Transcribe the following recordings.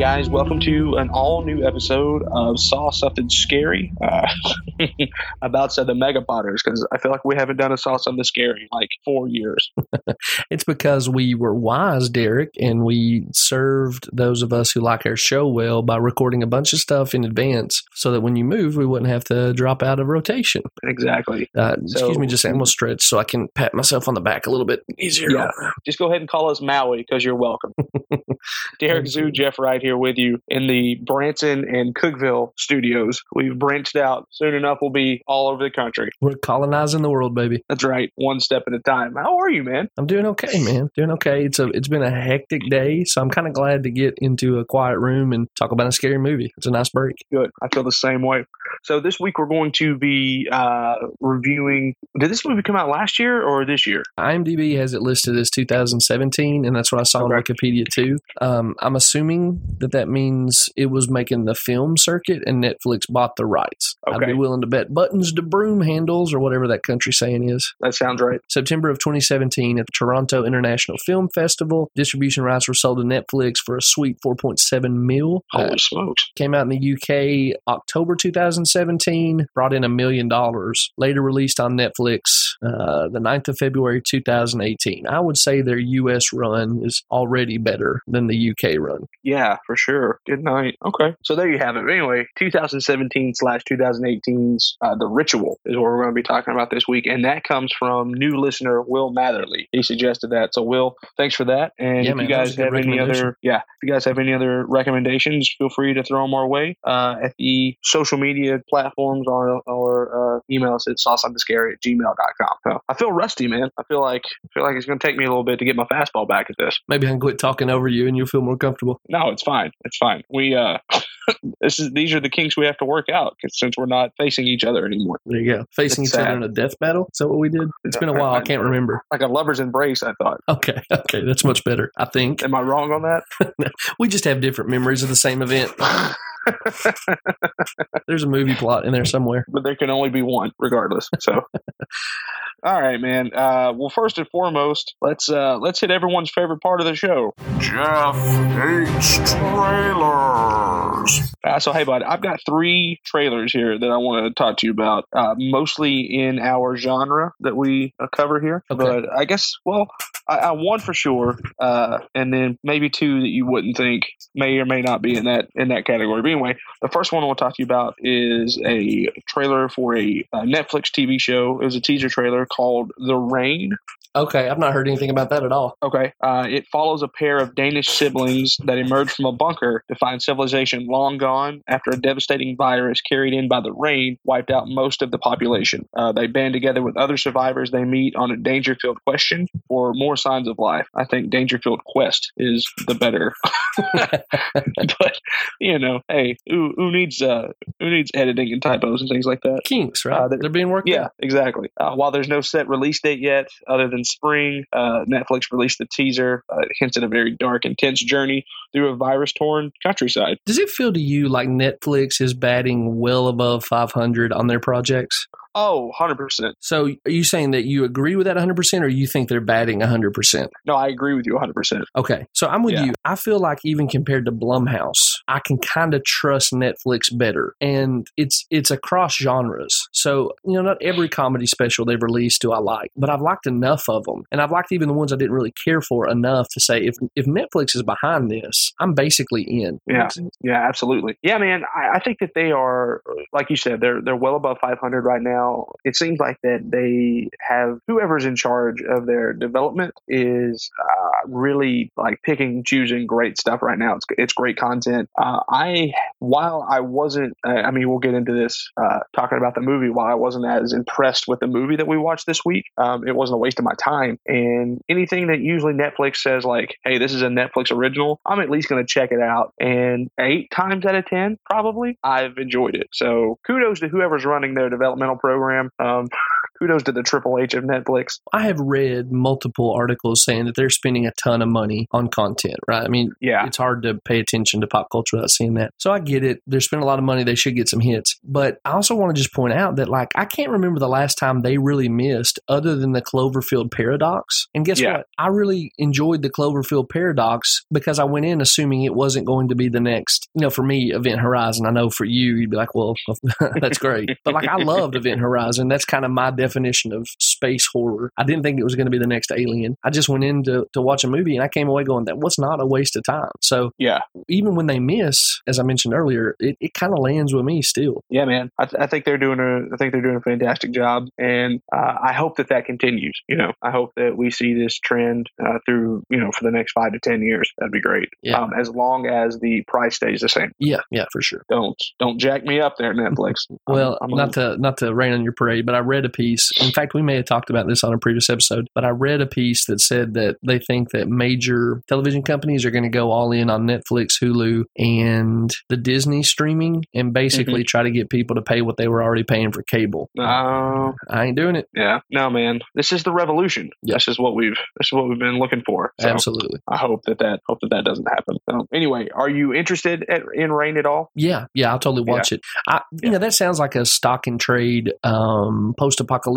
Guys, welcome to an all new episode of Saw Something Scary. Uh, about said the Mega Potters because I feel like we haven't done a Saw the Scary in like four years. It's because we were wise, Derek, and we served those of us who like our show well by recording a bunch of stuff in advance so that when you move, we wouldn't have to drop out of rotation. Exactly. Uh, So- excuse me, just to stretch so I can pat myself on the back a little bit easier. Yeah. Just go ahead and call us Maui because you're welcome. Derek Zoo. Jeff Wright here with you in the Branson and Cookeville studios. We've branched out. Soon enough, we'll be all over the country. We're colonizing the world, baby. That's right, one step at a time. How are you, man? I'm doing okay, man. Doing okay. It's a it's been a hectic day, so I'm kind of glad to get into a quiet room and talk about a scary movie. It's a nice break. Good. I feel the same way. So this week we're going to be uh, reviewing. Did this movie come out last year or this year? IMDb has it listed as 2017, and that's what I saw on Wikipedia too. Um, I'm assuming that that means it was making the film circuit, and Netflix bought the rights. I'd Okay. be willing to bet buttons to broom handles, or whatever that country saying is. That sounds right. September of 2017 at the Toronto International Film Festival. Distribution rights were sold to Netflix for a sweet 4.7 mil. Uh, Holy smokes! came out in the UK October 2017, brought in a million dollars. Later released on Netflix uh, the 9th of February 2018. I would say their US run is already better than the UK run. Yeah, for sure. Good night. Okay, so there you have it. Anyway, 2017 slash 2018's uh, The Ritual is what we're going to be talking about this week, and that comes from new listener Will Matherly. He suggested that. So, Will, thanks for that. And Yeah, if man, you guys have any other, yeah, if you guys have any other recommendations, feel free to throw them our way uh, at the social media platforms or, or uh, email us at sawsomething.scary at gmail.com. So I feel rusty, man. I feel like I feel like it's going to take me a little bit to get my fastball back at this. Maybe I can quit talking over you and you'll feel more comfortable. No, it's fine. It's fine. We uh, this is these are the kinks we have to work out since we're not facing each other anymore. There you go. Facing It's each other in a death battle. Is that what we did? It's been a while. I can't remember. Like a lover's embrace. I thought. Okay. Okay. That's much better. I think. Am I wrong on that? We just have different memories of the same event. There's a movie plot in there somewhere. but there can only be one, regardless. So. All right, man. Uh, well, first and foremost, let's uh, let's hit everyone's favorite part of the show. Jeff hates trailers. Uh, so, hey, bud, I've got three trailers here that I want to talk to you about, uh, mostly in our genre that we uh, cover here. Okay. But I guess, well, I, I one for sure, uh, and then maybe two that you wouldn't think may or may not be in that in that category. But anyway, the first one I want to talk to you about is a trailer for a, uh Netflix TV show. It was a teaser trailer called The Rain. Okay. I've not heard anything about that at all. Okay. Uh, it follows a pair of Danish siblings that emerge from a bunker to find civilization long gone after a devastating virus carried in by the rain wiped out most of the population. Uh, they band together with other survivors they meet on a Dangerfield question for more signs of life. I think Dangerfield Quest is the better. but you know, hey, who, who needs uh, who needs editing and typos and things like that? Kinks, right? Uh, they're- they're being worked Yeah, out. exactly. Uh, while there's no set release date yet, other than spring, uh, Netflix released the teaser. Uh, at a very dark, intense journey through a virus-torn countryside. Does it feel to you like Netflix is batting well above 500 on their projects? Oh, 100%. So are you saying that you agree with that 100% or you think they're batting 100%? No, I agree with you 100%. Okay. So I'm with Yeah. you. I feel like even compared to Blumhouse, I can kind of trust Netflix better. And it's it's across genres. So, you know, not every comedy special they've released do I like, but I've liked enough of them. And I've liked even the ones I didn't really care for enough to say if if Netflix is behind this, I'm basically in. Yeah. Yeah, absolutely. Yeah, man, I, I think that they are, like you said, they're they're well above 500 right now. It seems like that they have whoever's in charge of their development is uh, really like picking, choosing great stuff right now. It's it's great content. Uh, I while I wasn't, uh, I mean, we'll get into this uh, talking about the movie. While I wasn't as impressed with the movie that we watched this week, um, it wasn't a waste of my time. And anything that usually Netflix says like, "Hey, this is a Netflix original," I'm at least going to check it out. And eight times out of ten, probably, I've enjoyed it. So kudos to whoever's running their developmental program. Um, kudos to the Triple H of Netflix. I have read multiple articles saying that they're spending a ton of money on content, right? I mean, Yeah, it's hard to pay attention to pop culture without seeing that. So I get it. They're spending a lot of money. They should get some hits. But I also want to just point out that, like, I can't remember the last time they really missed other than the Cloverfield paradox. And guess Yeah. what? I really enjoyed the Cloverfield paradox because I went in assuming it wasn't going to be the next, you know, for me, Event Horizon. I know for you, you'd be like, well, that's great. But like, I loved Event Horizon. That's kind of my definition of space horror. I didn't think it was going to be the next Alien. I just went in to, to watch a movie and I came away going, that was not a waste of time. So yeah, even when they miss, as I mentioned earlier, it, it kind of lands with me still. yeah, man. I, th- I think they're doing a I think they're doing a fantastic job, and uh, I hope that that continues. You know, I hope that we see this trend uh, through you know for the next five to ten years. That'd be great. Yeah. Um, as long as the price stays the same. Yeah, yeah, for sure. Don't don't jack me up there, Netflix. Well, I'm, I'm not to not to rain on your parade, but I read a piece. In fact, we may have talked about this on a previous episode, but I read a piece that said that they think that major television companies are going to go all in on Netflix, Hulu, and the Disney streaming, and basically try to get people to pay what they were already paying for cable. Uh, I ain't doing it. yeah, no, man. This is the revolution. Yeah. This is what we've this is what we've been looking for. So Absolutely. I hope that that hope that that doesn't happen. So anyway, are you interested at, in Rain at all? Yeah, yeah, I'll totally watch it. I, you Yeah. know, that sounds like a stock and trade, um, post-apocalyptic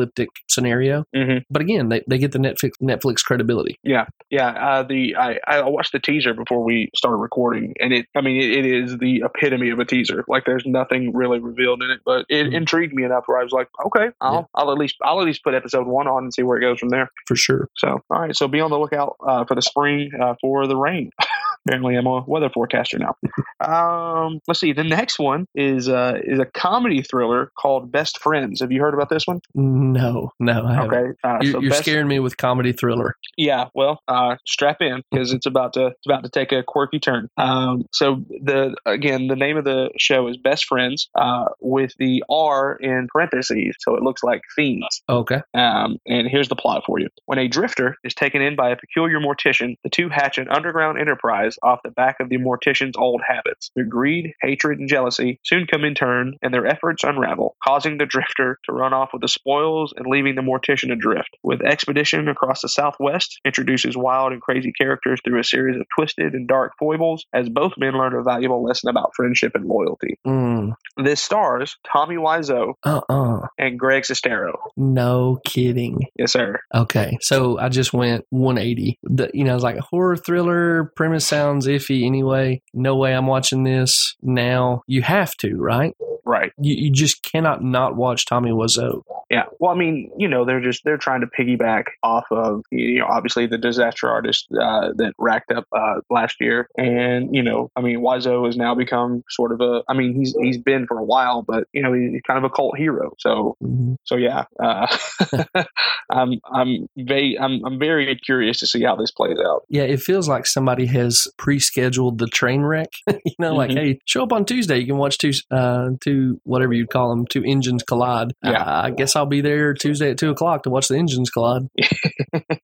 scenario. Mm-hmm. But again, they, they get the Netflix Netflix credibility. Yeah, yeah. Uh, the I, I watched the teaser before we started recording, and it. I mean, it, it is the epitome of a teaser. Like, there's nothing really revealed in it, but it Mhm. intrigued me enough where I was like, okay, I'll Yeah. I'll at least I'll at least put episode one on and see where it goes from there. For sure. So, all right. So be on the lookout uh, for the spring uh, for the rain. Apparently, I'm a weather forecaster now. Um, let's see. The next one is uh, is a comedy thriller called Best Friends. Have you heard about this one? No, no, I. Okay. Uh, You're, so you're Best- scaring me with comedy thriller. Yeah, well, uh, strap in because it's about to it's about to take a quirky turn. Um, so the again, the name of the show is Best Friends uh, with the R in parentheses, so it looks like themes. Okay. Um, and here's the plot for you: When a drifter is taken in by a peculiar mortician, the two hatch an underground enterprise off the back of the mortician's old habits. Their greed, hatred, and jealousy soon come in turn, and their efforts unravel, causing the drifter to run off with the spoils and leaving the mortician adrift. With expedition across the Southwest, introduces wild and crazy characters through a series of twisted and dark foibles, as both men learn a valuable lesson about friendship and loyalty. Mm, This stars Tommy Wiseau uh-uh. and Greg Sestero. No kidding. Yes, sir. Okay. So I just went 180. The, you know, I was like, horror thriller, premise sounds iffy anyway. No way I'm watching this now. You have to, right? Right. You, you just cannot not watch Tommy Wiseau. Yeah. Well, I mean, you know, they're just they're trying to piggyback off of you know obviously the disaster artist uh, that racked up uh, last year, and you know, I mean, Wiseau has now become sort of a. I mean, he's he's been for a while, but you know, he's kind of a cult hero. So Mhm. so yeah, uh, I'm I'm very I'm I'm very curious to see how this plays out. Yeah, it feels like somebody has pre-scheduled the train wreck. you know, like, Mhm. hey, show up on Tuesday. You can watch two, uh, two whatever you'd call them, two engines collide. Yeah. I guess I'll be there Tuesday at two o'clock to watch the engines collide.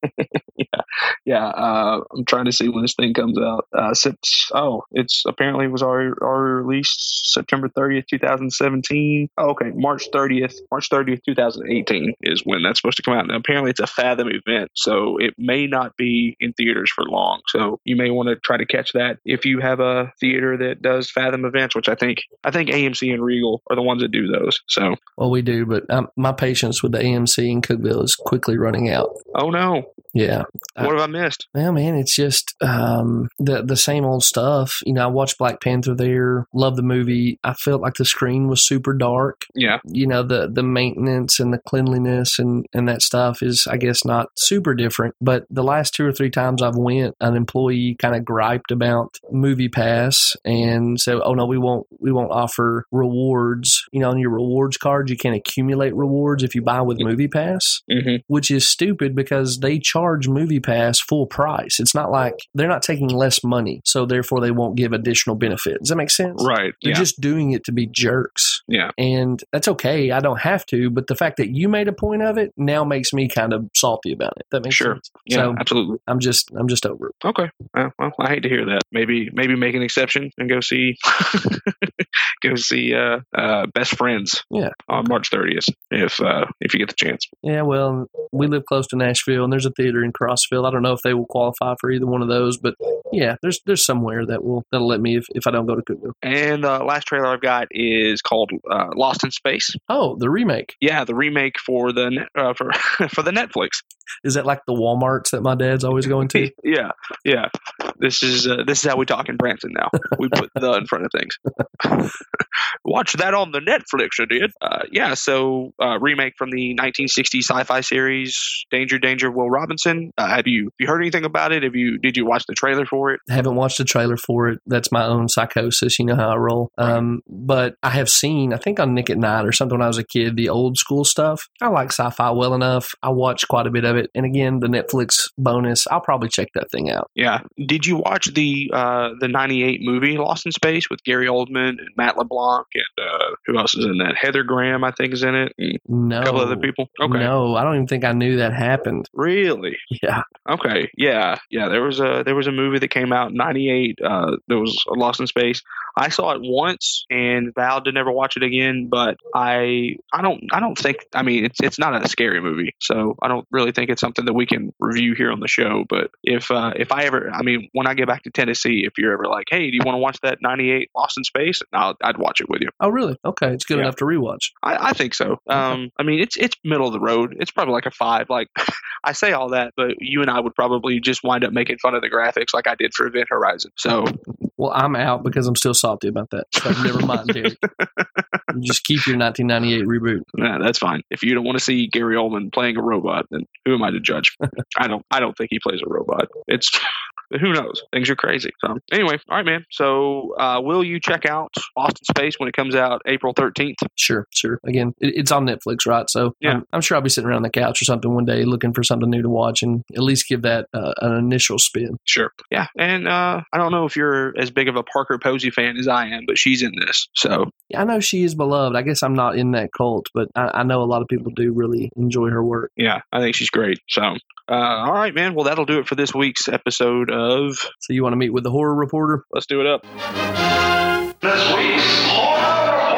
yeah. Uh, I'm trying to see when this thing comes out. Uh, Sept- oh, it's apparently was already, already released September 30th, 2017. Oh, okay, March 30th, March 30th, 2018 is when that's supposed to come out. And apparently, it's a Fathom event, so it may not be in theaters for long. So you may want to try to catch that if you have a theater that does Fathom events, which I think I think AMC and Regal are the ones that do those. So, Well, we do, but um, my patience with the AMC in Cookeville is quickly running out. oh no, Yeah. What have I missed? Well, man, it's just um, the the same old stuff. You know, I watched Black Panther there, love the movie. I felt like the screen was super dark. Yeah, You know, the the maintenance and the cleanliness and and that stuff is, I guess, not super different. But the last two or three times I've went, an employee kind of griped about MoviePass and said, "Oh no, we won't we won't offer rewards. You know, on your rewards card, you can accumulate rewards if you buy with MoviePass." hmm which is stupid because they charge MoviePass full price. It's not like they're not taking less money, so therefore they won't give additional benefit. Does that make sense? Right. They're Yeah. just doing it to be jerks. Yeah. And that's okay. I don't have to, but the fact that you made a point of it now makes me kind of salty about it. That makes Sure. sense. yeah. So absolutely. I'm just I'm just over it. Okay. Uh, well, I hate to hear that. Maybe maybe make an exception and go see go see uh, uh, Best Friends. Yeah. On March 30th, if uh, if you get the chance. Yeah, well, we live close to Nashville, and there's a theater in Crossville. I don't know if they will qualify for either one of those, but yeah, there's there's somewhere that will that'll let me if, if I don't go to Cookeville. And the last trailer I've got is called uh, Lost in Space. Oh, the remake Yeah, the remake for the uh, for for the Netflix. is that like the WalMarts that my dad's always going to? Yeah, yeah. This is uh, this is how we talk in Branson now. We put the in front of things. Watch that on the Netflix, I did. Uh, yeah, so uh, remake from the 1960s sci-fi series Danger, Danger, Will Robinson. Uh, have you have you heard anything about it? Have you did you watch the trailer for it? I haven't watched the trailer for it. That's my own psychosis. You know how I roll. Um, but I have seen, I think on Nick at Night or something when I was a kid, the old school stuff. I like sci fi well enough. I watched quite a bit of it. And again, the Netflix bonus, I'll probably check that thing out. Yeah. Did you watch the uh, the '98 movie Lost in Space with Gary Oldman and Matt LeBlanc and uh, who else is in that? Heather Graham, I think, is in it. No. a couple other people. Okay. No, I don't even think I knew that happened. Really? Yeah. Okay, yeah, yeah. There was a there was a movie that came out in '98. Uh, there was Lost in Space. I saw it once and vowed to never watch it again. But I I don't I don't think I mean it's it's not a scary movie, so I don't really think it's something that we can review here on the show. But if uh, if I ever I mean when I get back to Tennessee, if you're ever like, hey, do you want to watch that '98 Lost in Space? I'll, I'd watch it with you. Oh, really? Okay. It's good Yeah. enough to rewatch. I, I think so. Um, I mean, it's it's middle of the road. It's probably like a five. Like I say all that, but you and I would probably just wind up making fun of the graphics, like I did for Event Horizon. So Well, I'm out because I'm still salty about that. So never mind, Derek. Just keep your 1998 reboot. yeah, that's fine. If you don't want to see Gary Oldman playing a robot, then who am I to judge? I don't. I don't think he plays a robot. It's who knows? Things are crazy. So anyway, all right, man. So uh, will you check out Lost in Space when it comes out April thirteenth? Sure, sure. Again, it, it's on Netflix, right? So Yeah. I'm, I'm sure I'll be sitting around the couch or something one day looking for something new to watch and at least give that uh, an initial spin. Sure. Yeah, and uh, I don't know if you're as big of a Parker Posey fan as I am, but she's in this. So Yeah, I know she is beloved. I guess I'm not in that cult, but I, I know a lot of people do really enjoy her work. yeah, I think she's great. So, uh, all right, man. Well, that'll do it for this week's episode of So you want to meet with the horror reporter? Let's Do It Up. This week's Horror Report.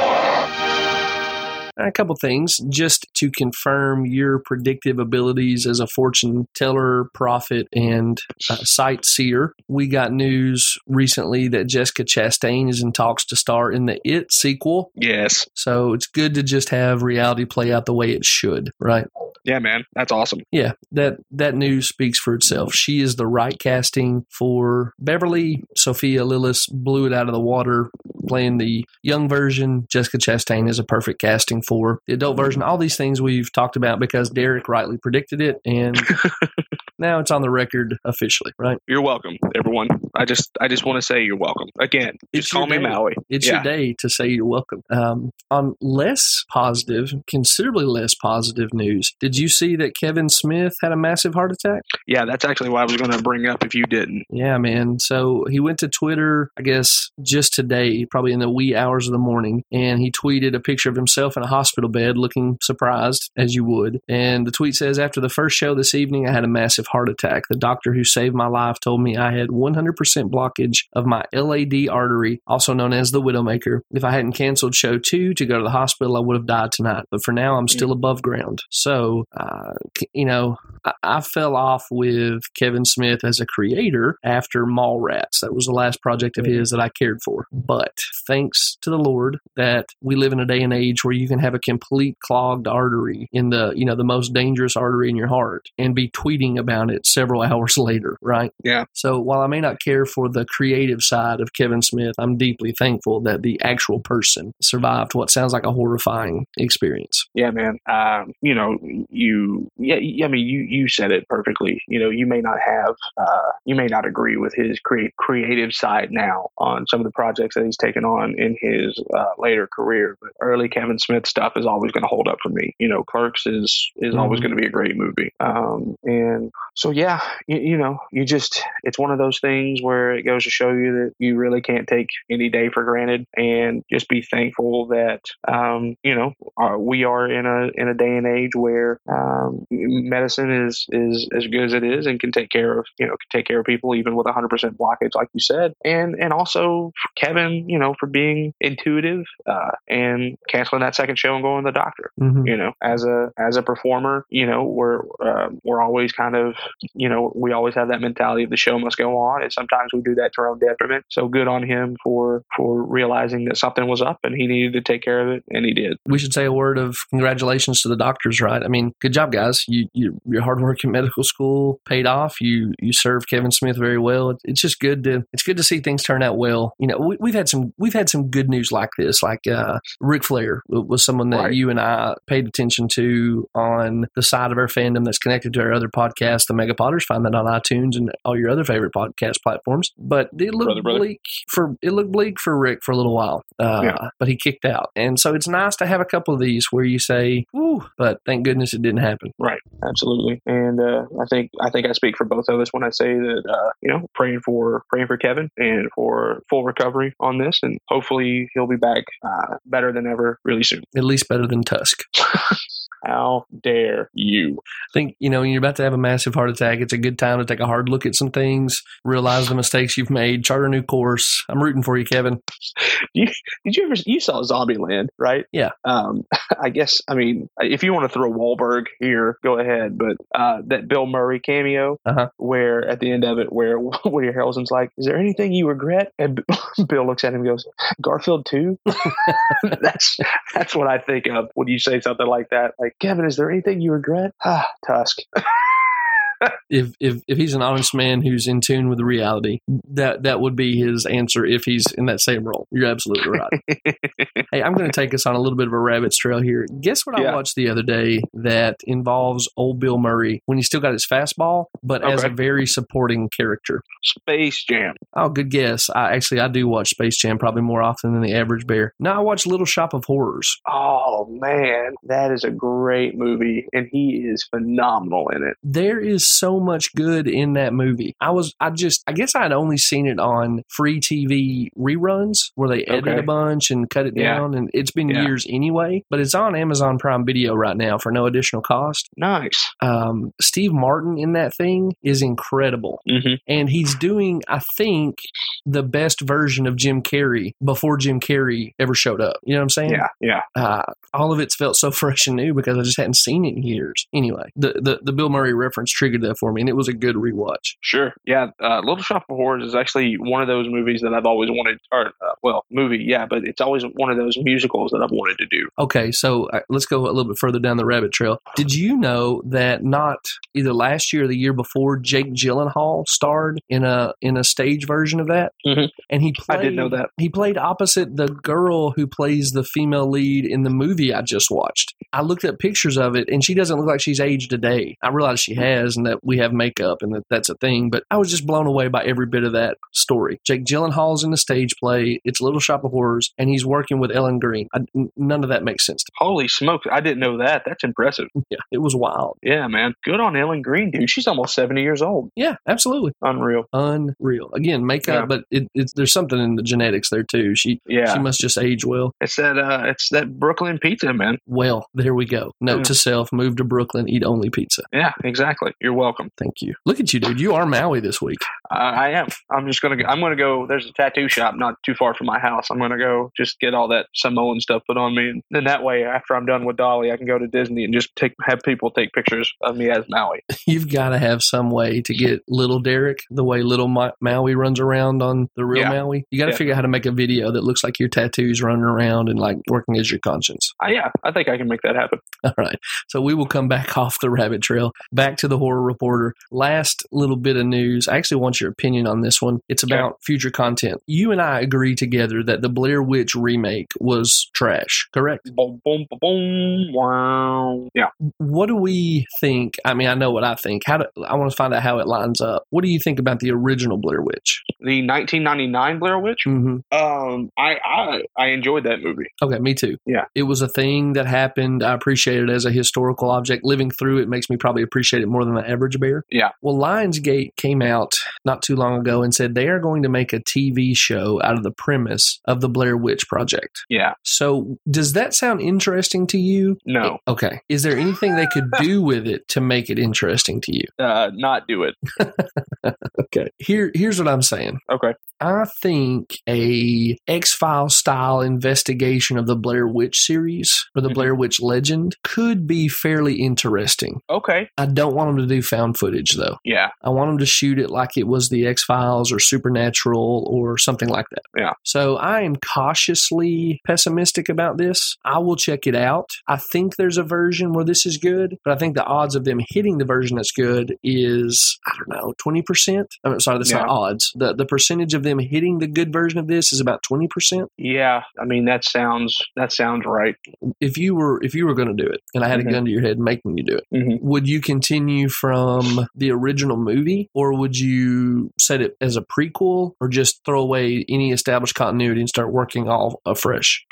A couple things just to confirm your predictive abilities as a fortune teller, prophet, and uh, sightseer. We got news recently that Jessica Chastain is in talks to star in the It sequel. Yes. So it's good to just have reality play out the way it should, right? Yeah, man. That's awesome. Yeah, that that news speaks for itself. She is the right casting for Beverly. Sophia Lillis blew it out of the water playing the young version. Jessica Chastain is a perfect casting for the adult version. All these things we've talked about because Derek rightly predicted it, and now it's on the record officially, right? You're welcome, everyone. I just I just want to say you're welcome. Again, It's just call your me. Maui. It's yeah. your day to say you're welcome. Um, on less positive, considerably less positive news, did you see that Kevin Smith had a massive heart attack? Yeah, that's actually what I was going to bring up if you didn't. Yeah, man. So he went to Twitter, I guess, just today, probably in the wee hours of the morning, and he tweeted a picture of himself in a hospital bed looking surprised, as you would. And the tweet says, After the first show this evening, I had a massive heart attack. The doctor who saved my life told me I had 100% blockage of my LAD artery, also known as the Widowmaker. If I hadn't canceled show two to go to the hospital, I would have died tonight. But for now, I'm still above ground. So, uh, you know, I, I fell off with Kevin Smith as a creator after Mallrats. That was the last project of his that I cared for. But thanks to the Lord that we live in a day and age where you can have a complete clogged artery in the, you know, the most dangerous artery in your heart and be tweeting about it several hours later, right? Yeah. So while I may not care for the creative side of Kevin Smith, I'm deeply thankful that the actual person survived what sounds like a horrifying experience. Yeah, man. Um, you know, you yeah, yeah, I mean, you you said it perfectly. You know, you may not have, uh, you may not agree with his create creative side now on some of the projects that he's taken on in his uh, later career, but early Kevin Smith stuff is always going to hold up for me. You know, Clerks is is always Mhm. going to be a great movie. Um, and so yeah, you, you know, you just it's one of those things where it goes to show you that you really can't take any day for granted, and just be thankful that um, you know uh, we are in a in a day and age where um, medicine is is as good as it is and can take care of you know can take care of people even with 100% blockage like you said and and also Kevin you know for being intuitive uh, and canceling that second show and going to the doctor Mhm. you know as a as a performer you know we're uh, we're always kind of you know we always have that mentality of the show must go on and sometimes we do that to our own detriment so good on him for for realizing that something was up and he needed to take care of it and he did we should say a word of congratulations to the doctors, right? I mean, good job, guys. You, you your hard work in medical school paid off. You you served Kevin Smith very well. It's just good to it's good to see things turn out well. You know, we, we've had some we've had some good news like this. Like uh, Ric Flair was someone that Right. you and I paid attention to on the side of our fandom that's connected to our other podcast, the Mega Potters. Find that on iTunes and all your other favorite podcast platforms. But it looked Brother, brother. bleak for it looked bleak for Rick for a little while. Uh, Yeah. But he kicked out, and so it's nice to have a couple of these where you say, "Woo!" But thank goodness it didn't happen. Right, absolutely, and uh, I think I think I speak for both of us when I say that uh, you know praying for praying for Kevin and for full recovery on this, and hopefully he'll be back uh, better than ever really soon. At least better than Tusk. How dare you? I think you know when you're about to have a massive heart attack, it's a good time to take a hard look at some things, realize the mistakes you've made, chart a new course. I'm rooting for you, Kevin. Did you ever you saw Zombieland, right? Yeah. Um, I guess I mean if you want to throw Wahlberg here, go ahead. But uh, that Bill Murray cameo, Uh-huh. where at the end of it, where Woody Harrelson's like, "Is there anything you regret?" and Bill looks at him and goes, "Garfield too." that's that's what I think of when you say something like that. Like, Kevin, is there anything you regret? Ah, Tusk. If if if he's an honest man who's in tune with reality, that that would be his answer if he's in that same role. You're absolutely right. hey, I'm going to take us on a little bit of a rabbit's trail here. Guess what I watched the other day that involves old Bill Murray when he still got his fastball, but as a very supporting character. Space Jam. Oh, good guess. I actually I do watch Space Jam probably more often than the average bear. Now I watch Little Shop of Horrors. Oh man, that is a great movie, and he is phenomenal in it. There is so much good in that movie. I was I just I guess I'd only seen it on free TV reruns where they edit Okay. a bunch and cut it Yeah. down and it's been Yeah. years anyway, but it's on Amazon Prime Video right now for no additional cost. Nice. Um, Steve Martin in that thing is incredible. Mm-hmm. and he's doing i think the best version of jim carrey before jim carrey ever showed up you know what i'm saying Yeah, yeah. uh, all of it's felt so fresh and new because i just hadn't seen it in years anyway the, the, the bill murray reference triggered that for me and it was a good rewatch Sure. Yeah. Uh, Little Shop of Horrors is actually one of those movies that I've always wanted, or, uh, well, movie, yeah, but it's always one of those musicals that I've wanted to do. okay so uh, let's go a little bit further down the rabbit trail did you know that not either last year or the year before jake gyllenhaal starred in a in a stage version of that Mhm. and he played, I did know that. He played opposite the girl who plays the female lead in the movie I just watched. I looked at pictures of it and she doesn't look like she's aged a day. I realize she has and that we have makeup and that that's a thing, but I was just blown away by every bit of that story. Jake Gyllenhaal's in the stage play. It's Little Shop of Horrors and he's working with Ellen Greene. I, none of that makes sense to Holy smokes. I didn't know that. That's impressive. Yeah, it was wild. Yeah, man. Good on Ellen Greene, dude. She's almost 70 years old. Yeah, absolutely. Unreal. Unreal. Again, makeup, Yeah. but it, it's there's something in the genetics there too. She Yeah. she must just age well. It's that, uh, it's that Brooklyn pizza, man. Well, there we go. Note Yeah. to self: move to Brooklyn, eat only pizza. Yeah, exactly. You're welcome. Thank you. Look at you, dude. You are Maui this week. I, I am. I'm just gonna. Go, I'm gonna go. There's a tattoo shop not too far from my house. I'm gonna go just get all that Samoan stuff put on me, and then that way, after I'm done with Dolly, I can go to Disney and just take have people take pictures of me as Maui. You've got to have some way to get little Derek the way little Ma- Maui runs around on the real Yeah. Maui. You got to Yeah. figure out how to make a video that looks like your tattoos running around and like working as your conscience. Uh, yeah, I think I can make that happen. All right. So we will come back off the rabbit trail, back to the horror reporter. Last little bit of news. I actually want your opinion on this one. It's about future content. You and I agree together that the Blair Witch remake was trash, correct? Boom, boom, boom, boom. Wow. Yeah. What do we think? I mean, I know what I think. How do, I want to find out how it lines up. What do you think about the original Blair Witch? The 1999 Blair Witch. Mm-hmm. Um, I I I enjoyed that movie. Okay, me too. Yeah. It was a thing that happened. I appreciate it as a historical object. Living through it makes me probably appreciate it more than the average bear. Yeah. Well, Lionsgate came out not too long ago and said they are going to make a TV show out of the premise of the Blair Witch Project. Yeah. So, does that sound interesting to you? No. Okay. Is there anything they could do with it to make it interesting to you? Uh, not do it. Okay. Here here's what I'm saying. Okay. I think a X Files style investigation of the Blair Witch series or the Mhm. Blair Witch legend could be fairly interesting. Okay. I don't want them to do found footage though. Yeah. I want them to shoot it like it was the X Files or Supernatural or something like that. Yeah. So I am cautiously pessimistic about this. I will check it out. I think there's a version where this is good, but I think the odds of them hitting the version that's good is I don't know twenty percent. I'm sorry, that's not odds. the The percentage of them hitting the good version of this is about twenty percent. Yeah. I mean, that sounds that sounds right. If you were if you were going to do it, and I had Mhm. a gun to your head making you do it hmm would you continue from the original movie or would you set it as a prequel or just throw away any established continuity and start working all afresh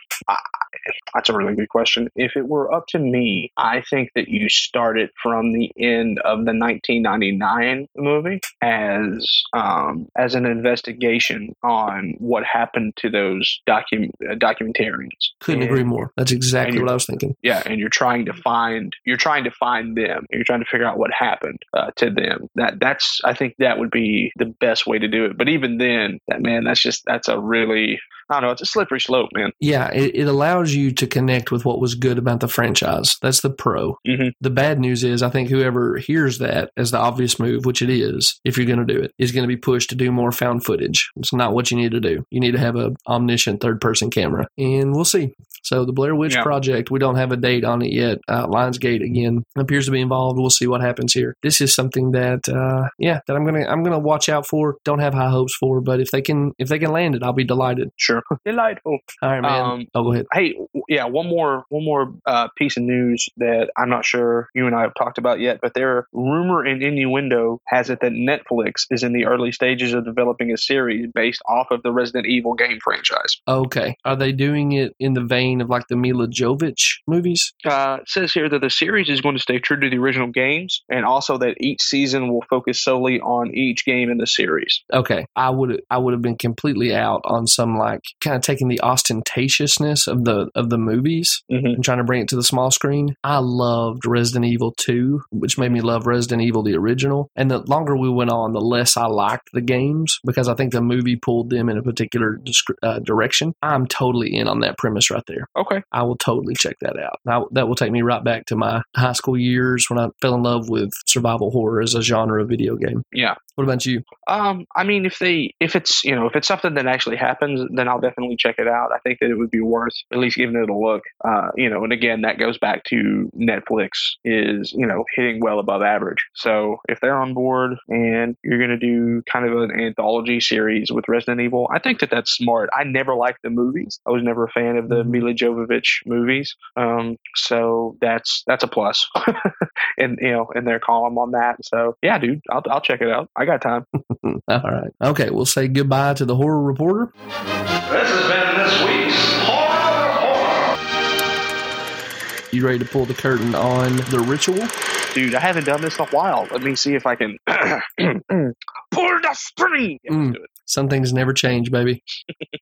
That's a really good question. If it were up to me, I think that you start it from the end of the 1999 movie as um, as an investigation on what happened to those docu- uh, documentarians. couldn't And- agree more that's exactly what i was thinking Yeah, and you're trying to find you're trying to find them. You're trying to figure out what happened uh, to them. That that's I think that would be the best way to do it. But even then, that man, that's just that's a really I don't know. It's a slippery slope, man. yeah it, it allows you to connect with what was good about the franchise. That's the pro. Mhm. the bad news is i think whoever hears that as the obvious move which it is if you're going to do it is going to be pushed to do more found footage. It's not what you need to do. You need to have a omniscient third person camera. And we'll see. So the blair witch Yeah. project we don't have a date on it yet. Uh, lionsgate again appears to be involved. We'll see what happens here. This is something that uh, yeah that i'm gonna i'm gonna watch out for. Don't have high hopes for but if they can if they can land it i'll be delighted. Sure, delightful. all right man. Um, oh go ahead. Hey, yeah, one more one more uh, piece of news that I'm not sure you and I have talked about yet, but there rumor and innuendo has it that Netflix is in the early stages of developing a series based off of the Resident Evil game franchise. okay are they doing it in the vein of like the mila jovich movies Uh, it says here that the series is going to stay true to the original games, and also that each season will focus solely on each game in the series. okay i would i would have been completely out on some like kind of taking the ostentatiousness of the of the movies Mm-hmm. and trying to bring it to the small screen i loved resident evil 2 which made me love resident evil the original and the longer we went on the less i liked the games because i think the movie pulled them in a particular uh, direction i'm totally in on that premise right there Okay. I will totally check that out. Now, that will take me right back to my high school years when I fell in love with survival horror as a genre of video game. Yeah. What about you? Um, I mean, if they, if it's, you know, if it's something that actually happens, then I'll definitely check it out. I think that it would be worth at least giving it a look. Uh, you know, and again, that goes back to Netflix is, you know, hitting well above average. So if they're on board and you're going to do kind of an anthology series with Resident Evil, I think that that's smart. I never liked the movies. I was never a fan of the Mhm. Milla Jovovich movies. Um, so that's, that's a plus in, you know, in their column on that. So yeah, dude, I'll, I'll check it out. I got time. All right. Okay, we'll say goodbye to the horror reporter. This has been this week's Horror Report. You ready to pull the curtain on the ritual? Dude, I haven't done this in a while. Let me see if I can pull the string. Yeah, Mm. let's do it. Some things never change, baby.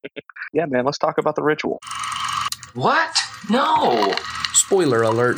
yeah, man, let's talk about the ritual. What? No. Spoiler alert.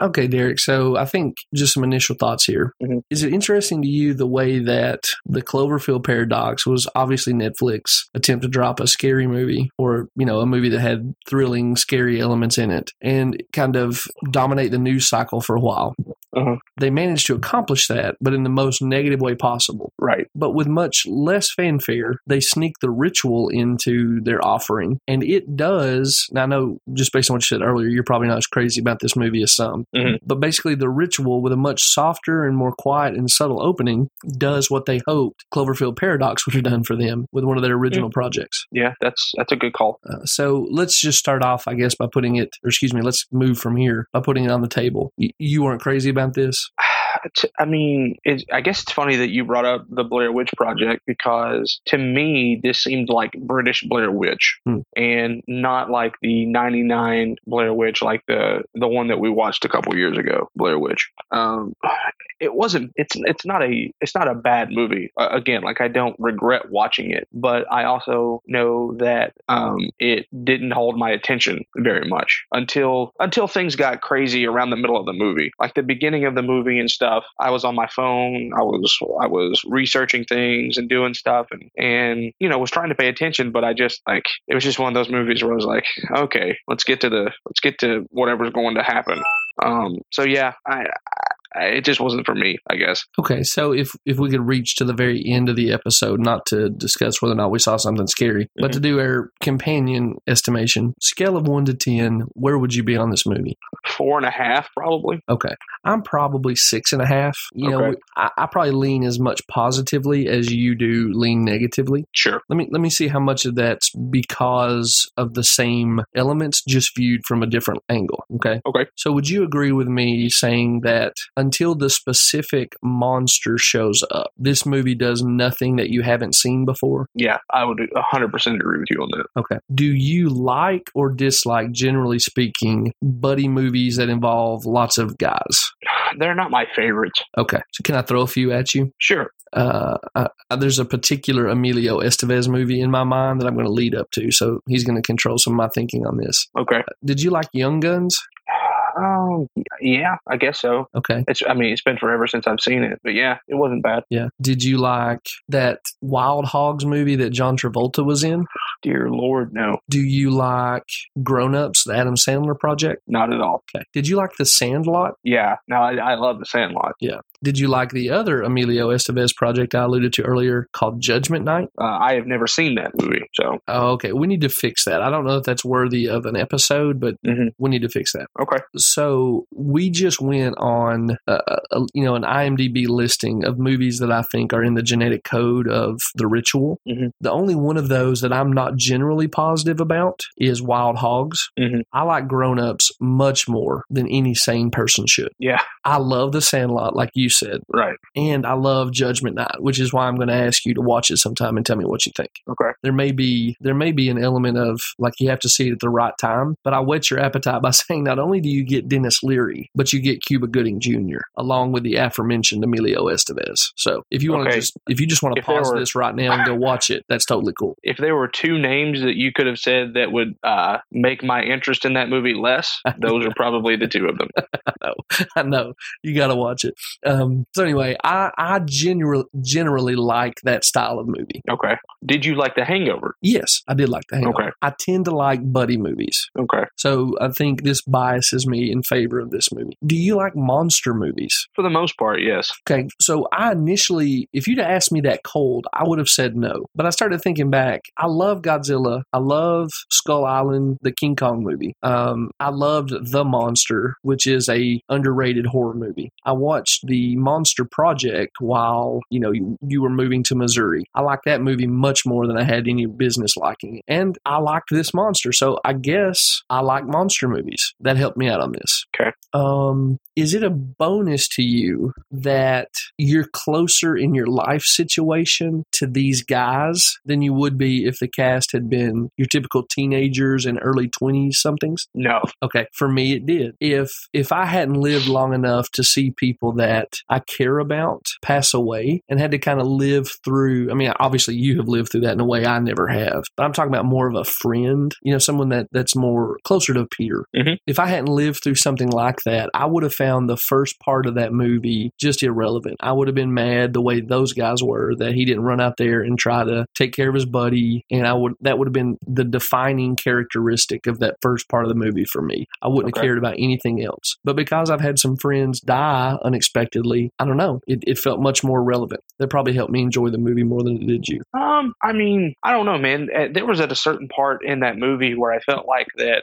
Okay, Derek. So I think just some initial thoughts here. Is Mhm. it interesting to you the way that the Cloverfield paradox was obviously Netflix attempt to drop a scary movie or, you know, a movie that had thrilling, scary elements in it and kind of dominate the news cycle for a while? Uh-huh. They managed to accomplish that, but in the most negative way possible. Right. But with much less fanfare, they sneak the ritual into their offering. And it does, now I know just based on what you said earlier, you're probably not as crazy about this movie as some. Mhm. But basically, the ritual with a much softer and more quiet and subtle opening does what they hoped Cloverfield Paradox would have done for them with one of their original projects. Yeah, that's that's a good call. Uh, so let's just start off, I guess, by putting it, or excuse me, let's move from here by putting it on the table. Y- you weren't crazy about this? T- I mean, it, I guess it's funny that you brought up the Blair Witch Project because to me, this seemed like British Blair Witch Hmm. and not like the 99 Blair Witch, like the, the one that we watched a couple years ago, Blair Witch. Um, it wasn't, it's, it's not a, it's not a bad movie. Uh, again, like I don't regret watching it, but I also know that, um, it didn't hold my attention very much until, until things got crazy around the middle of the movie, like the beginning of the movie and stuff. I was on my phone. I was I was researching things and doing stuff and and you know was trying to pay attention, but I just like it was just one of those movies where I was like, okay, let's get to the let's get to whatever's going to happen. Um, so yeah, I, I it just wasn't for me, I guess. Okay, so if if we could reach to the very end of the episode, not to discuss whether or not we saw something scary, but to mm-hmm. do our companion estimation, scale of one to ten, where would you be on this movie? Four and a half, probably. Okay, I'm probably six and a half. You know, Okay. I, I probably lean as much positively as you do lean negatively. Sure. Let me let me see how much of that's because of the same elements, just viewed from a different angle. Okay. Okay. So would you agree with me saying that until the specific monster shows up, this movie does nothing that you haven't seen before? Yeah, I would hundred percent agree with you on that. Okay. Do you like or dislike, generally speaking, buddy movies that involve lots of guys? They're not my favorites. Okay. So can I throw a few at you? Sure. uh, uh, there's a particular Emilio Estevez movie in my mind that I'm going to lead up to. So he's going to control some of my thinking on this. Okay. Did you like Young Guns? Um. Yeah, I guess so. Okay. It's. I mean, it's been forever since I've seen it, but yeah, it wasn't bad. Yeah. Did you like that Wild Hogs movie that John Travolta was in? Dear Lord, no, Do you like Grown Ups, the Adam Sandler project? not at all. Okay. Did you like The Sandlot? Yeah, no, I, I love The Sandlot. Did you like the other Emilio Estevez project I alluded to earlier called Judgment Night? Uh, I have never seen that movie, so Oh, okay. We need to fix that. I don't know if that's worthy of an episode, but Mhm. we need to fix that. okay. So we just went on, uh, a, you know, an IMDb listing of movies that I think are in the genetic code of The Ritual. Mhm. The only one of those that I'm not generally positive about is Wild Hogs. Mhm. I like Grown Ups much more than any sane person should. Yeah, I love The Sandlot, like you said, right. and I love Judgment Night, which is why I'm going to ask you to watch it sometime and tell me what you think Okay. there may be there may be an element of like you have to see it at the right time. But I whet your appetite by saying not only do you get Denis Leary, but you get Cuba Gooding Jr. along with the aforementioned Emilio Estevez. So if you want to Okay. just if you just want to pause were- this right now and go watch it, that's totally cool. If there were two names that you could have said that would uh, make my interest in that movie less, those are probably the two of them. I know you got to watch it. Um, so anyway, I I generally generally like that style of movie. Okay. Did you like The Hangover? Yes, I did like the Hangover. Okay. I tend to like buddy movies. Okay. So I think this biases me in favor of this movie. Do you like monster movies? For the most part, yes. Okay, so I initially, if you'd asked me that cold, I would have said no. But I started thinking back. I love Godzilla. I love Skull Island, the King Kong movie. Um, I loved The Monster, which is a underrated horror movie. I watched the Monster Project while you know you, you were moving to Missouri. I liked that movie much more than I had any business liking and I liked this monster. So I guess I like monster movies. That helped me out on this. Okay. Um, is it a bonus to you that you're closer in your life situation to these guys than you would be if the cast had been your typical teenagers and early 20s somethings? No. Okay, for me it did. If if I hadn't lived long enough to see people that I care about pass away and had to kind of live through, I mean, obviously you have lived through that in a way I never have, but I'm talking about more of a friend, you know, someone that that's more closer to a peer. Mhm. If I hadn't lived through something something like that, I would have found the first part of that movie just irrelevant. I would have been mad the way those guys were that he didn't run out there and try to take care of his buddy, and I would that would have been the defining characteristic of that first part of the movie for me. I wouldn't have cared about anything else. But because I've had some friends die unexpectedly, I don't know. It, it felt much more relevant. That probably helped me enjoy the movie more than it did you. Um, I mean, I don't know, man. Uh, There was at a certain part in that movie where I felt like that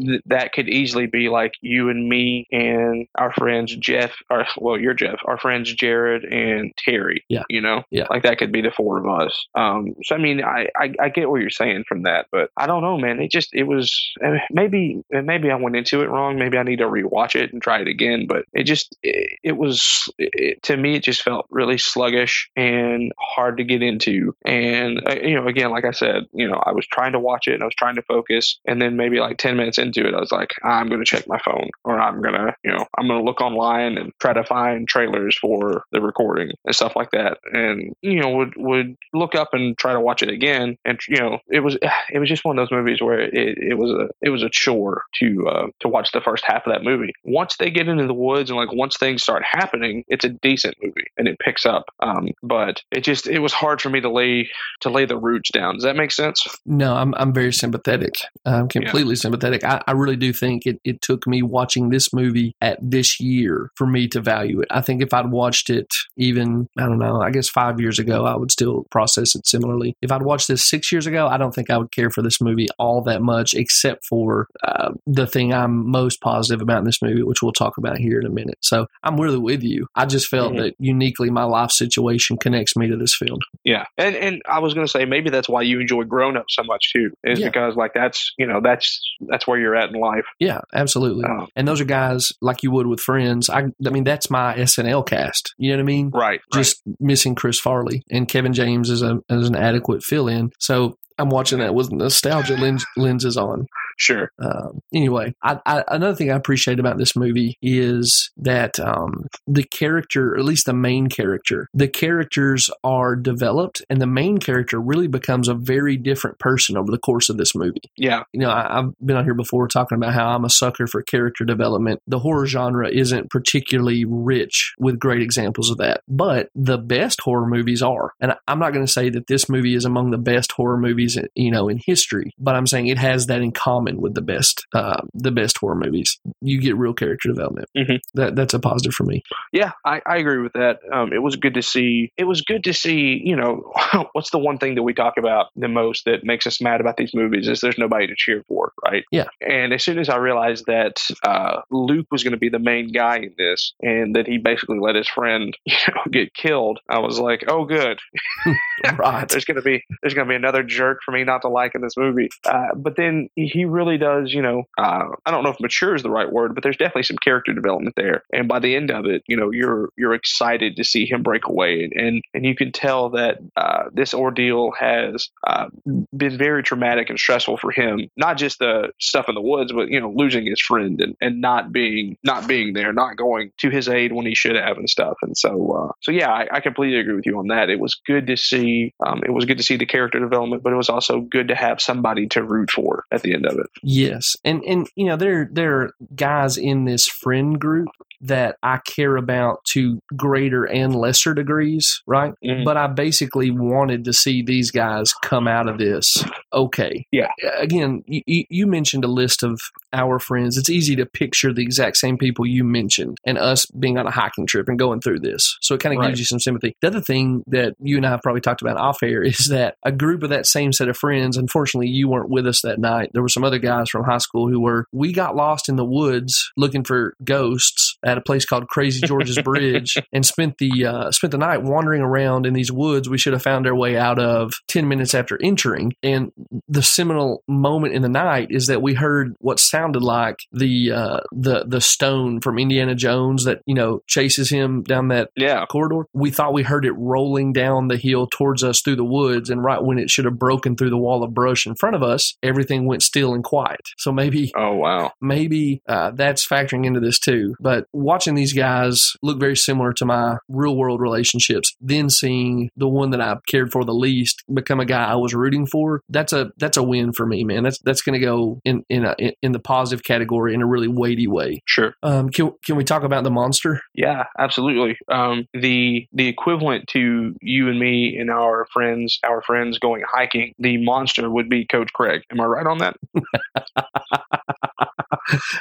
th- that could easily be like you and me and our friends Jeff, or well, you're Jeff, our friends Jared and Terry. Yeah. you know, Yeah. like that could be the four of us. Um, so I mean, I, I I get what you're saying from that, but I don't know, man. It just it was uh, maybe maybe I went into it wrong. Maybe I need to rewatch it and try it again. But it just it, it was it, to me, it just felt really sluggish and hard to get into. And uh, you know, again, like I said, you know, I was trying to watch it and I was trying to focus, and then maybe like ten minutes into it, I was like, I'm going to check my phone, or I'm gonna, you know, I'm going to look online and try to find trailers for the recording and stuff like that. And you know, would would look up and try to watch it again, and you know, it was it was just one of those movies where it, it was a it was a chore to uh, to watch the first half of that movie. Once they get into the woods and like once things start happening, it's a decent movie and it picks up. Um, but it just it was hard for me to lay to lay the roots down. Does that make sense? No, I'm I'm very sympathetic. I'm completely sympathetic. I, I really do think it, it took me watching this movie at this year for me to value it. I think if I'd watched it even, I don't know, I guess five years ago, I would still process it similarly. If I'd watched this six years ago, I don't think I would care for this movie all that much, except for uh, the thing I'm most positive about in this movie, which we'll talk about here in a minute. So I'm really with you. I just felt Mhm. that uniquely my life situation connects me to this field. Yeah, and and I was gonna say maybe that's why you enjoy Grown Up so much too, is Yeah. because like that's you know that's that's where you're at in life. Yeah, absolutely. Um, And those are guys like you would with friends. I, I mean, that's my SNL cast. You know what I mean? right. Just missing Chris Farley and Kevin James is a as an adequate fill in. So I'm watching that with nostalgia lens, lenses on. sure. Um, anyway, I, I, another thing I appreciate about this movie is that um, the character, at least the main character, the characters are developed, and the main character really becomes a very different person over the course of this movie Yeah. you know, I, I've been on here before talking about how I'm a sucker for character development. The horror genre isn't particularly rich with great examples of that, but the best horror movies are. And I'm not going to say that this movie is among the best horror movies, you know, in history, but I'm saying it has that in common with the best, uh, the best horror movies. You get real character development. Mhm. That that's a positive for me. Yeah, I, I agree with that. Um, it was good to see. It was good to see. You know, what's the one thing that we talk about the most that makes us mad about these movies is there's nobody to cheer for, right? Yeah. And as soon as I realized that uh, Luke was going to be the main guy in this, and that he basically let his friend, you know, get killed, I was like, oh, good. Right. there's gonna be there's gonna be another jerk for me not to like in this movie. Uh, but then he really does, you know, uh, I don't know if mature is the right word, but there's definitely some character development there. And by the end of it, you know, you're you're excited to see him break away, and and you can tell that uh, this ordeal has uh, been very traumatic and stressful for him. Not just the stuff in the woods, but you know, losing his friend and, and not being not being there, not going to his aid when he should have and stuff. And so uh, so yeah, I, I completely agree with you on that. It was good to see. Um, it was good to see the character development, but it was also good to have somebody to root for at the end of it. Yes, and and you know there there are guys in this friend group that I care about to greater and lesser degrees, right? Mhm. But I basically wanted to see these guys come out of this okay. Yeah. Again, you, you you mentioned a list of our friends. It's easy to picture the exact same people you mentioned and us being on a hiking trip and going through this. So it kind of Right. gives you some sympathy. The other thing that you and I have probably talked about off air is that a group of that same set of friends, unfortunately, you weren't with us that night. There were some other guys from high school who were, we got lost in the woods looking for ghosts at a place called Crazy George's Bridge and spent the, uh, spent the night wandering around in these woods we should have found our way out of 10 minutes after entering. And the seminal moment in the night is that we heard what sounded like the, uh, the, the stone from Indiana Jones that, you know, chases him down that Yeah. corridor. We thought we heard it rolling down the hill towards us through the woods, and right when it should have broken through the wall of brush in front of us, everything went still and quiet. So maybe Oh wow. maybe uh, that's factoring into this too. But watching these guys look very similar to my real world relationships, then seeing the one that I cared for the least become a guy I was rooting for, that's a that's a win for me, man. That's that's going to go in in a, in the positive category in a really weighty way. Sure. Um, can can we talk about the monster? Yeah, absolutely. Um, the the equivalent to you and me and our friends, our friends going hiking, the monster would be Coach Craig. Am I right on that?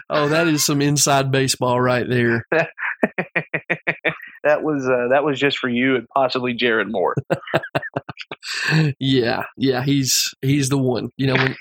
oh, that is some inside baseball right there. that was uh, that was just for you and possibly Jared Moore. yeah, yeah, he's he's the one. You know, when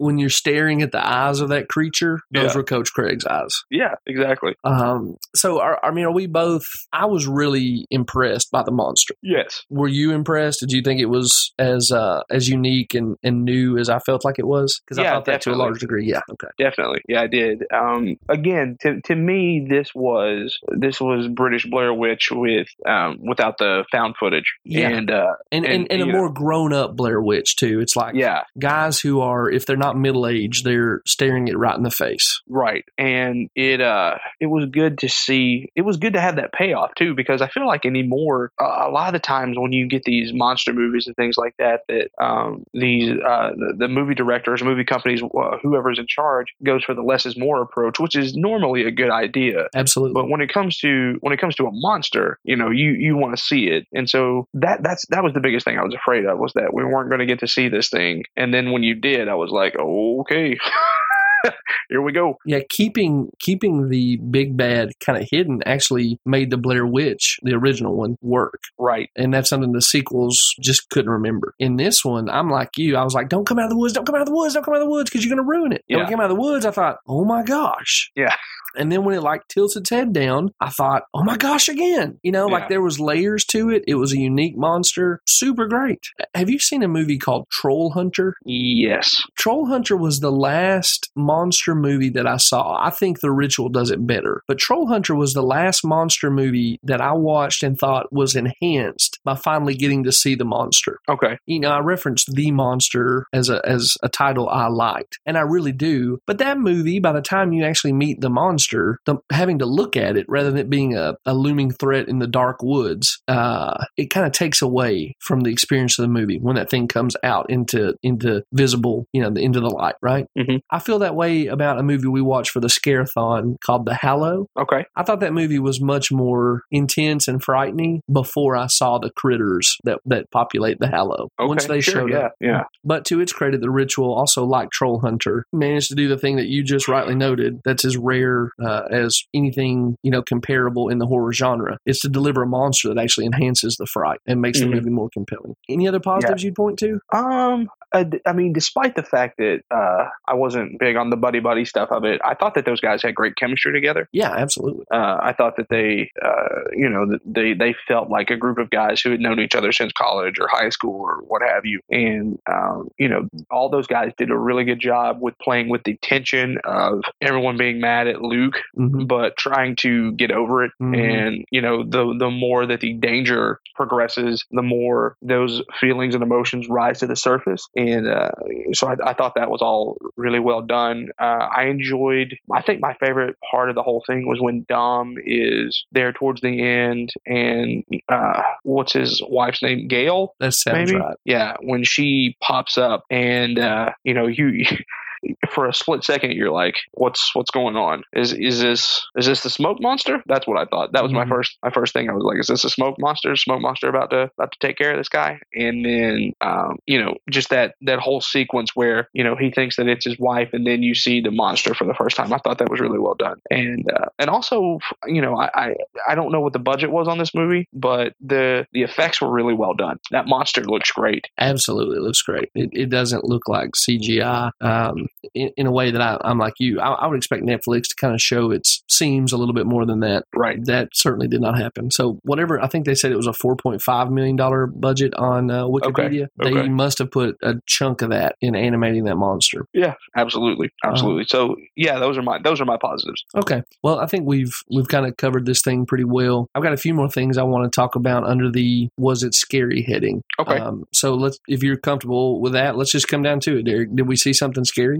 when you're staring at the eyes of that creature, those Yeah. were Coach Craig's eyes. yeah, exactly. Um, so are, I mean, are we both? I was really impressed by the monster. Yes. Were you impressed? Did you think it was as uh, as unique and, and new as I felt like it was? Because I Yeah, thought that to a large degree. Yeah. Okay. Definitely, yeah, I did. Um, again, to to me, this was this was British Blair Witch with um, without the found footage, Yeah. and uh, And and, And, and, a know- more grown up Blair Witch too. It's like yeah, guys who are if they're not middle age, they're staring it right in the face. right. And it uh, it was good to see. It was good to have that payoff too, because I feel like anymore, uh, a lot of the times when you get these monster movies and things like that, that um, these uh, the, the movie directors, movie companies, uh, whoever's in charge, goes for the less is more approach, which is normally a good idea. Absolutely. but when it comes to when it comes to a monster you know you you want to see it and so that that's that was the biggest thing i was afraid of was that we weren't going to get to see this thing and then when you did i was like okay here we go Yeah, keeping keeping the big bad kind of hidden actually made the Blair Witch, the original one, work. right And that's something the sequels just couldn't remember. In this one, I'm like you. I was like, don't come out of the woods, don't come out of the woods, don't come out of the woods because you're going to ruin it. And when Yeah. came out of the woods, I thought, oh my gosh. Yeah. And then when it like tilts its head down, I thought, oh my gosh, again. You know, like there was layers to it. It was a unique monster. Super great. Have you seen a movie called Troll Hunter? yes Troll Hunter was the last monster movie that I saw. I think The Ritual does it better. But Troll Hunter was the last monster movie that I watched and thought was enhanced by finally getting to see the monster. okay You know, I referenced The Monster as a as a title I liked, and I really do. But that movie, by the time you actually meet the monster, the, having to look at it rather than it being a, a looming threat in the dark woods, uh, it kind of takes away from the experience of the movie when that thing comes out into into visible, you know, into the light. Right? Mhm. I feel that way about a movie we watched for the Scarethon called The Hallow. okay I thought that movie was much more intense and frightening before I saw the critters that, that populate the Hallow. okay Once they sure, showed yeah up. yeah But to its credit, the ritual, also like Troll Hunter, managed to do the thing that you just rightly noted. That's as rare uh, as anything you know comparable in the horror genre. Is to deliver a monster that actually enhances the fright and makes Mhm. the movie more compelling. Any other positives you'd point to? um I, d- I mean despite the fact that uh i wasn't big on the buddy buddy stuff of it i thought that those guys had great chemistry together Yeah, absolutely. uh, I thought that they, uh, you know, they they felt like a group of guys who had known each other since college or high school or what have you, and um, you know, all those guys did a really good job with playing with the tension of everyone being mad at Luke, Mhm. but trying to get over it. Mhm. And you know, the the more that the danger progresses, the more those feelings and emotions rise to the surface. And uh, so I, I thought that was all really well done. Uh, I enjoyed. I think my favorite part of the whole thing was when Dom is there towards the end, and uh, what's his wife's name, Gail. That sounds Maybe, right. yeah. When she pops up, and uh, you know, you for a split second, you're like, "What's what's going on? Is is this is this the smoke monster?" That's what I thought. That was my Mhm. first my first thing. I was like, "Is this a smoke monster? Smoke monster about to about to take care of this guy?" And then, um, you know, just that that whole sequence where you know he thinks that it's his wife, and then you see the monster for the first time. I thought that was really well done. And uh, and also, you know, I, I I don't know what the budget was on this movie, but the the effects were really well done. That monster looks great. Absolutely, looks great. It, it doesn't look like CGI um, in, in a way that I, I'm like you. I, I would expect Netflix to kind of show its seams a little bit more than that. Right. That certainly did not happen. So whatever, I think they said it was a 4.5 million dollar budget on uh, Wikipedia. They okay. must have put a chunk of that in animating that monster. Yeah, absolutely, Uh-huh. absolutely. so yeah, those are my those are my positives. Okay. Well, I think we've we've kind of covered this thing pretty well. I've got a few more things I want to talk about under the was it scary heading. Okay. Um, so let's if you're comfortable with that, let's just come down to it, Derek. Did we see something scary?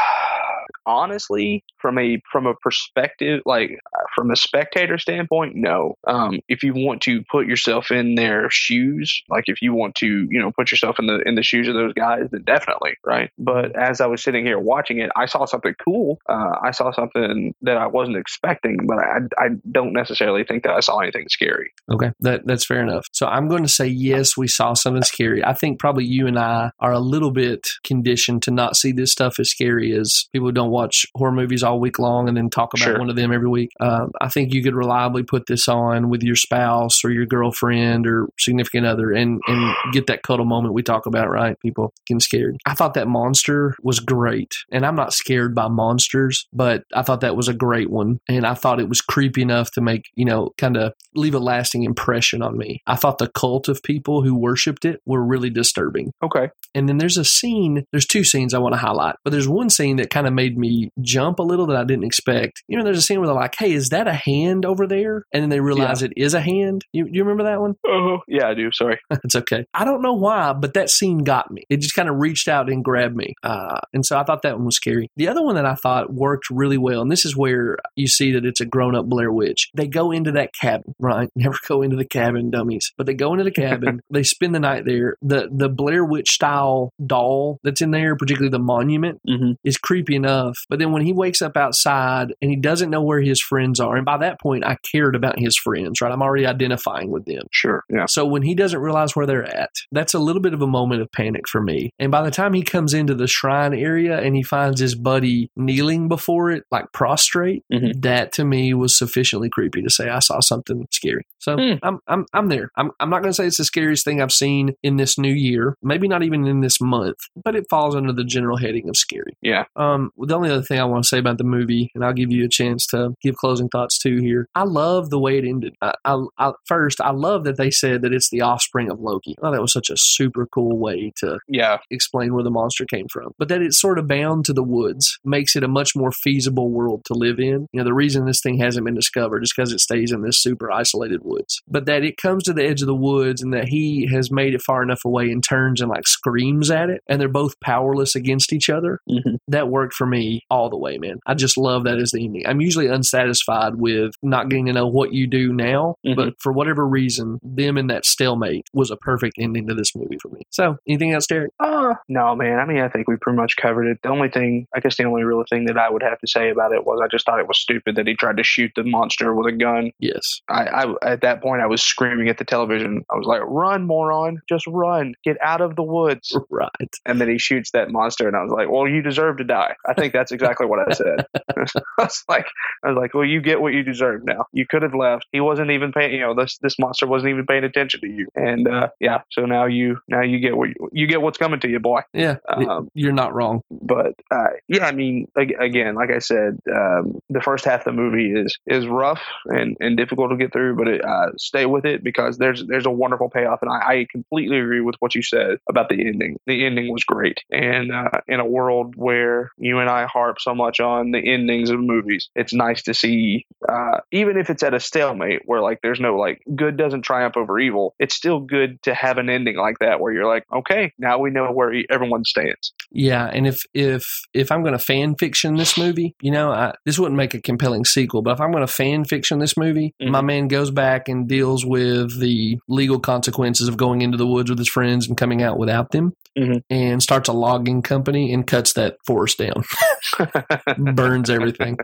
honestly, from a from a perspective, like uh, from a spectator standpoint, no. Um, if you want to put yourself in their shoes, like if you want to, you know, put yourself in the in the shoes of those guys, then definitely, right? But as I was sitting here watching it, I saw something cool. Uh, I saw something that I wasn't expecting, but I I don't necessarily think that I saw anything scary. Okay, that that's fair enough. So I'm going to say yes, we saw something scary. I think probably you and I are a little bit conditioned to not see this stuff as scary as people don't watch horror movies all week long and then talk about Sure. one of them every week. Um, I think you could reliably put this on with your spouse or your girlfriend or significant other and and get that cuddle moment we talk about, right? People getting scared. I thought that monster was great, and I'm not scared by monsters, but I thought that was a great one, and I thought it was creepy enough to make you know kind of leave a lasting impression on me. I thought the cult of people who worshipped it were really disturbing. Okay. And then there's a scene, there's two scenes I want to highlight, but there's one scene that kind of made me jump a little that I didn't expect. You know, there's a scene where they're like, hey, is that a hand over there? And then they realize it is a hand. You, you remember that one? Oh, yeah, I do. Sorry. it's okay. I don't know why, but that scene got me. It just kind of reached out and grabbed me. Uh, and so I thought that one was scary. The other one that I thought worked really well, and this is where you see that it's a grown up Blair Witch. They go into that cabin, right? Never go into the cabin, dummies. But they go into the cabin, they spend the night there. The the Blair Witch style doll that's in there, particularly the monument, Mhm. is creepy enough. But then when he wakes up outside and he doesn't know where his friends are, and by that point I cared about his friends, right? I'm already identifying with them. Sure. Yeah. So when he doesn't realize where they're at, that's a little bit of a moment of panic for me. And by the time he comes into the shrine area and he finds his buddy kneeling before it, like prostrate, Mhm. that to me was sufficiently creepy to say I saw something scary. So Hmm. I'm I'm I'm there. I'm I'm not going to say it's the scariest thing I've seen in this new year. Maybe not even in this month, but it falls under the general heading of scary. Yeah. Um, the only other thing I want to say about the movie, and I'll give you a chance to give closing thoughts too here. I love the way it ended. I, I, I, first, I love that they said that it's the offspring of Loki. I thought that was such a super cool way to Yeah. explain where the monster came from. But that it's sort of bound to the woods makes it a much more feasible world to live in. You know, the reason this thing hasn't been discovered is because it stays in this super isolated woods. But that it comes to the edge of the woods and that he has made it far enough away and turns and like screams at it and they're both powerless against each other. Mhm. That worked for me all the way, man. I just love that as the ending. I'm usually unsatisfied with not getting to know what you do now, Mhm. but for whatever reason, them in that stalemate was a perfect ending to this movie for me. So, anything else, Derek? Uh, no, man. I mean, I think we pretty much covered it. The only thing, I guess, the only real thing that I would have to say about it was I just thought it was stupid that he tried to shoot the monster with a gun. Yes. I, I at that point I was screaming at the television. I was like, "Run, moron! Just run! Get out of the woods!" Right. And then he shoots that monster, and I was like, "Well, you deserve to die." I think that's exactly what I said. I was like, "I was like, well, you get what you deserve now. You could have left. He wasn't even paying. You know, this this monster wasn't even paying attention to you. And uh, yeah, so now you now you get what you, you get what's coming to you, boy." Yeah. Um, you're not wrong. but uh, yeah, I mean, again, like I said, um, the first half of the movie is is rough and, and difficult to get through, but it, uh, stay with it because there's there's a wonderful payoff, and I, I completely agree with what you said about the ending. The ending was great, and uh, in a world where you and I harp so much on the endings of movies, it's nice to see, uh, even if it's at a stalemate where like there's no like good doesn't triumph over evil, it's still good to have an ending like that where you're like, okay, now we know where everyone stands. Yeah, and if if if I'm going to fan fiction this movie, you know, I, this wouldn't make a compelling sequel. But if I'm going to fan fiction this movie, Mhm. my man goes back and deals with the legal consequences of going into the woods with his friends and coming out without them, Mhm. and starts a logging company and cuts that forest down, burns everything.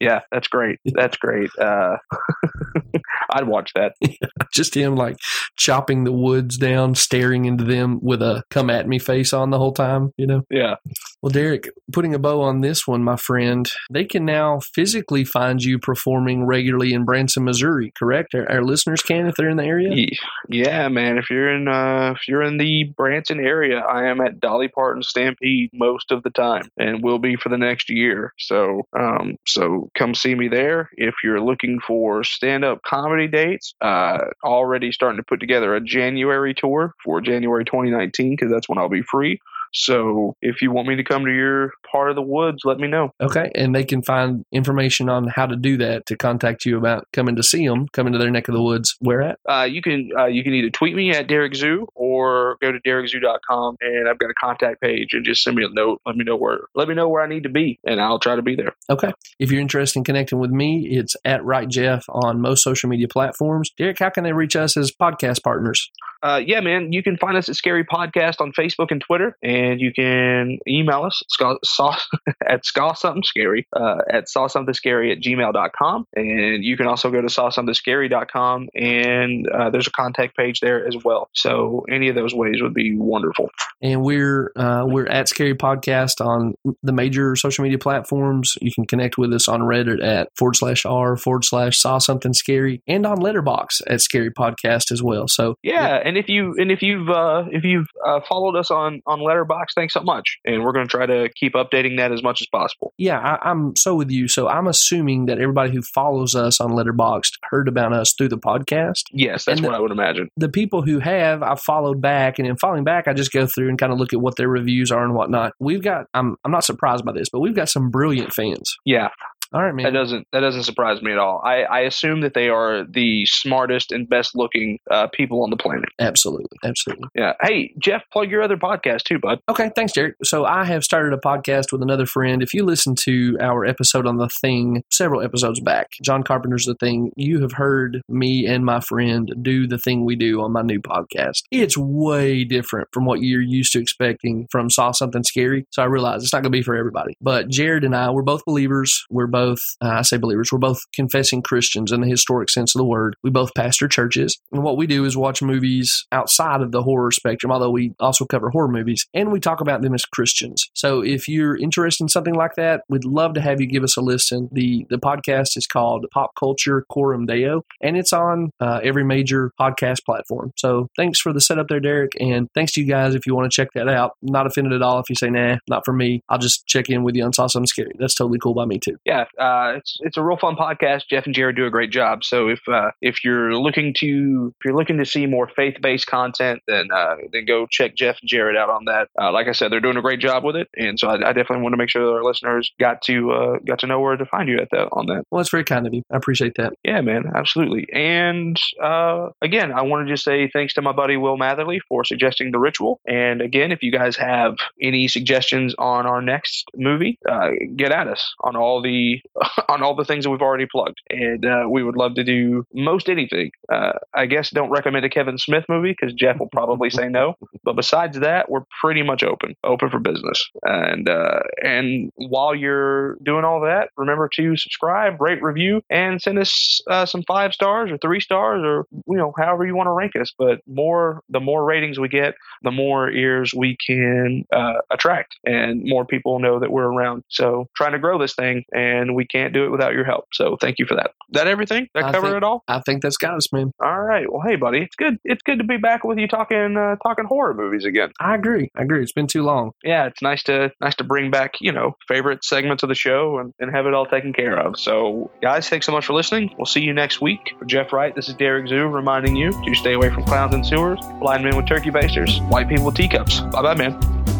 yeah, that's great. That's great. Uh, I'd watch that. Just him like chopping the woods down, staring into them with a "come at me" face on the whole time. You know. Yeah. Well, Derek, putting a bow on this one, my friend, they can now physically find you performing regularly in Branson, Missouri, correct? Our, our listeners can if they're in the area? Yeah, man. If you're in uh, if you're in the Branson area, I am at Dolly Parton Stampede most of the time, and will be for the next year. So, um, so come see me there. If you're looking for stand up comedy dates, uh, already starting to put together a January tour for January 2019 because that's when I'll be free. So if you want me to come to your part of the woods, let me know. Okay, and they can find information on how to do that to contact you about coming to see them, coming to their neck of the woods. Where at? Uh, you can uh, you can either tweet me at Derek Zoo or go to derekzoo.com and I've got a contact page and just send me a note. Let me know where let me know where I need to be and I'll try to be there. Okay. If you're interested in connecting with me, it's at Wright Jeff on most social media platforms. Derek, how can they reach us as podcast partners? Uh, yeah, man, you can find us at Scary Podcast on Facebook and Twitter, and you can email us saw, saw, at saw something scary uh, at saw something scary at gmail.com. And you can also go to saw something scary.com, and uh, there's a contact page there as well. So any of those ways would be wonderful. And we're uh, we're at Scary Podcast on the major social media platforms. You can connect with us on Reddit at forward slash r forward slash saw something scary, and on Letterboxd at Scary Podcast as well. So Yeah, and if you and if you've uh, if you've uh, followed us on on Letterboxd, thanks so much. And we're going to try to keep updating that as much as possible. yeah, I, I'm so with you. So I'm assuming that everybody who follows us on Letterboxd heard about us through the podcast. Yes, that's And what the- I would imagine. the people who have, I've followed back, and in following back, I just go through and kind of look at what their reviews are and whatnot. We've got, I'm, I'm not surprised by this, but we've got some brilliant fans. Yeah, All right, man. that doesn't that doesn't surprise me at all. I, I assume that they are the smartest and best looking uh, people on the planet. Absolutely, absolutely. Yeah. Hey, Jeff, plug your other podcast too, bud. Okay, thanks, Derek. So I have started a podcast with another friend. If you listen to our episode on The Thing several episodes back, John Carpenter's The Thing, you have heard me and my friend do the thing we do on my new podcast. It's way different from what you're used to expecting from Saw Something Scary. So I realize it's not going to be for everybody. But Jared and I, we're both believers. We're both, uh, I say believers, we're both confessing Christians in the historic sense of the word. We both pastor churches. And what we do is watch movies outside of the horror spectrum, although we also cover horror movies, and we talk about them as Christians. So if you're interested in something like that, we'd love to have you give us a listen. The the podcast is called Pop Culture Coram Deo, and it's on uh, every major podcast platform. So thanks for the setup there, Derek, and thanks to you guys if you want to check that out. Not offended at all if you say, nah, not for me. I'll just check in with you on Saw Something Scary. That's totally cool by me too. Yeah, uh, it's it's a real fun podcast. Jeff and Jared do a great job. So if uh, if you're looking to if you're looking to see more faith based content, then uh, then go check Jeff and Jared out on that. Uh, like I said, they're doing a great job with it, and so I, I definitely want to make sure that our listeners got to uh, got to know where to find you at that on that. Well, that's very kind of you. I appreciate that. Yeah, man, absolutely. And uh, again, I want to just say thanks to my buddy Will Matherly for suggesting the ritual. And again, if you guys have any suggestions on our next movie, uh, get at us on all the on all the things that we've already plugged. And uh, we would love to do most anything. Uh, I guess don't recommend a Kevin Smith movie because Jeff will probably say no. But besides that, we're pretty much open, open for business. And uh, and while you're doing all that, remember to subscribe, rate, review, and send us uh, some five stars or three stars or you know however you want to rank us. But more, the more ratings we get, the more ears we can uh, attract, and more people know that we're around. So trying to grow this thing, and we can't do it without your help. So thank you for that. That everything? That I cover think- it all? I think that's got us, man. All right. Well, hey, buddy, it's good. It's good to be back with you talking uh, talking horror movies again. I agree. I agree. It's been too long. Yeah, it's nice to nice to bring back you know favorite segments of the show and, and have it all taken care of. So, guys, thanks so much for listening. We'll see you next week. For Jeff Wright, this is Derek Zoo reminding you to stay away from clowns and sewers, blind men with turkey basters, white people with teacups. Bye bye, man.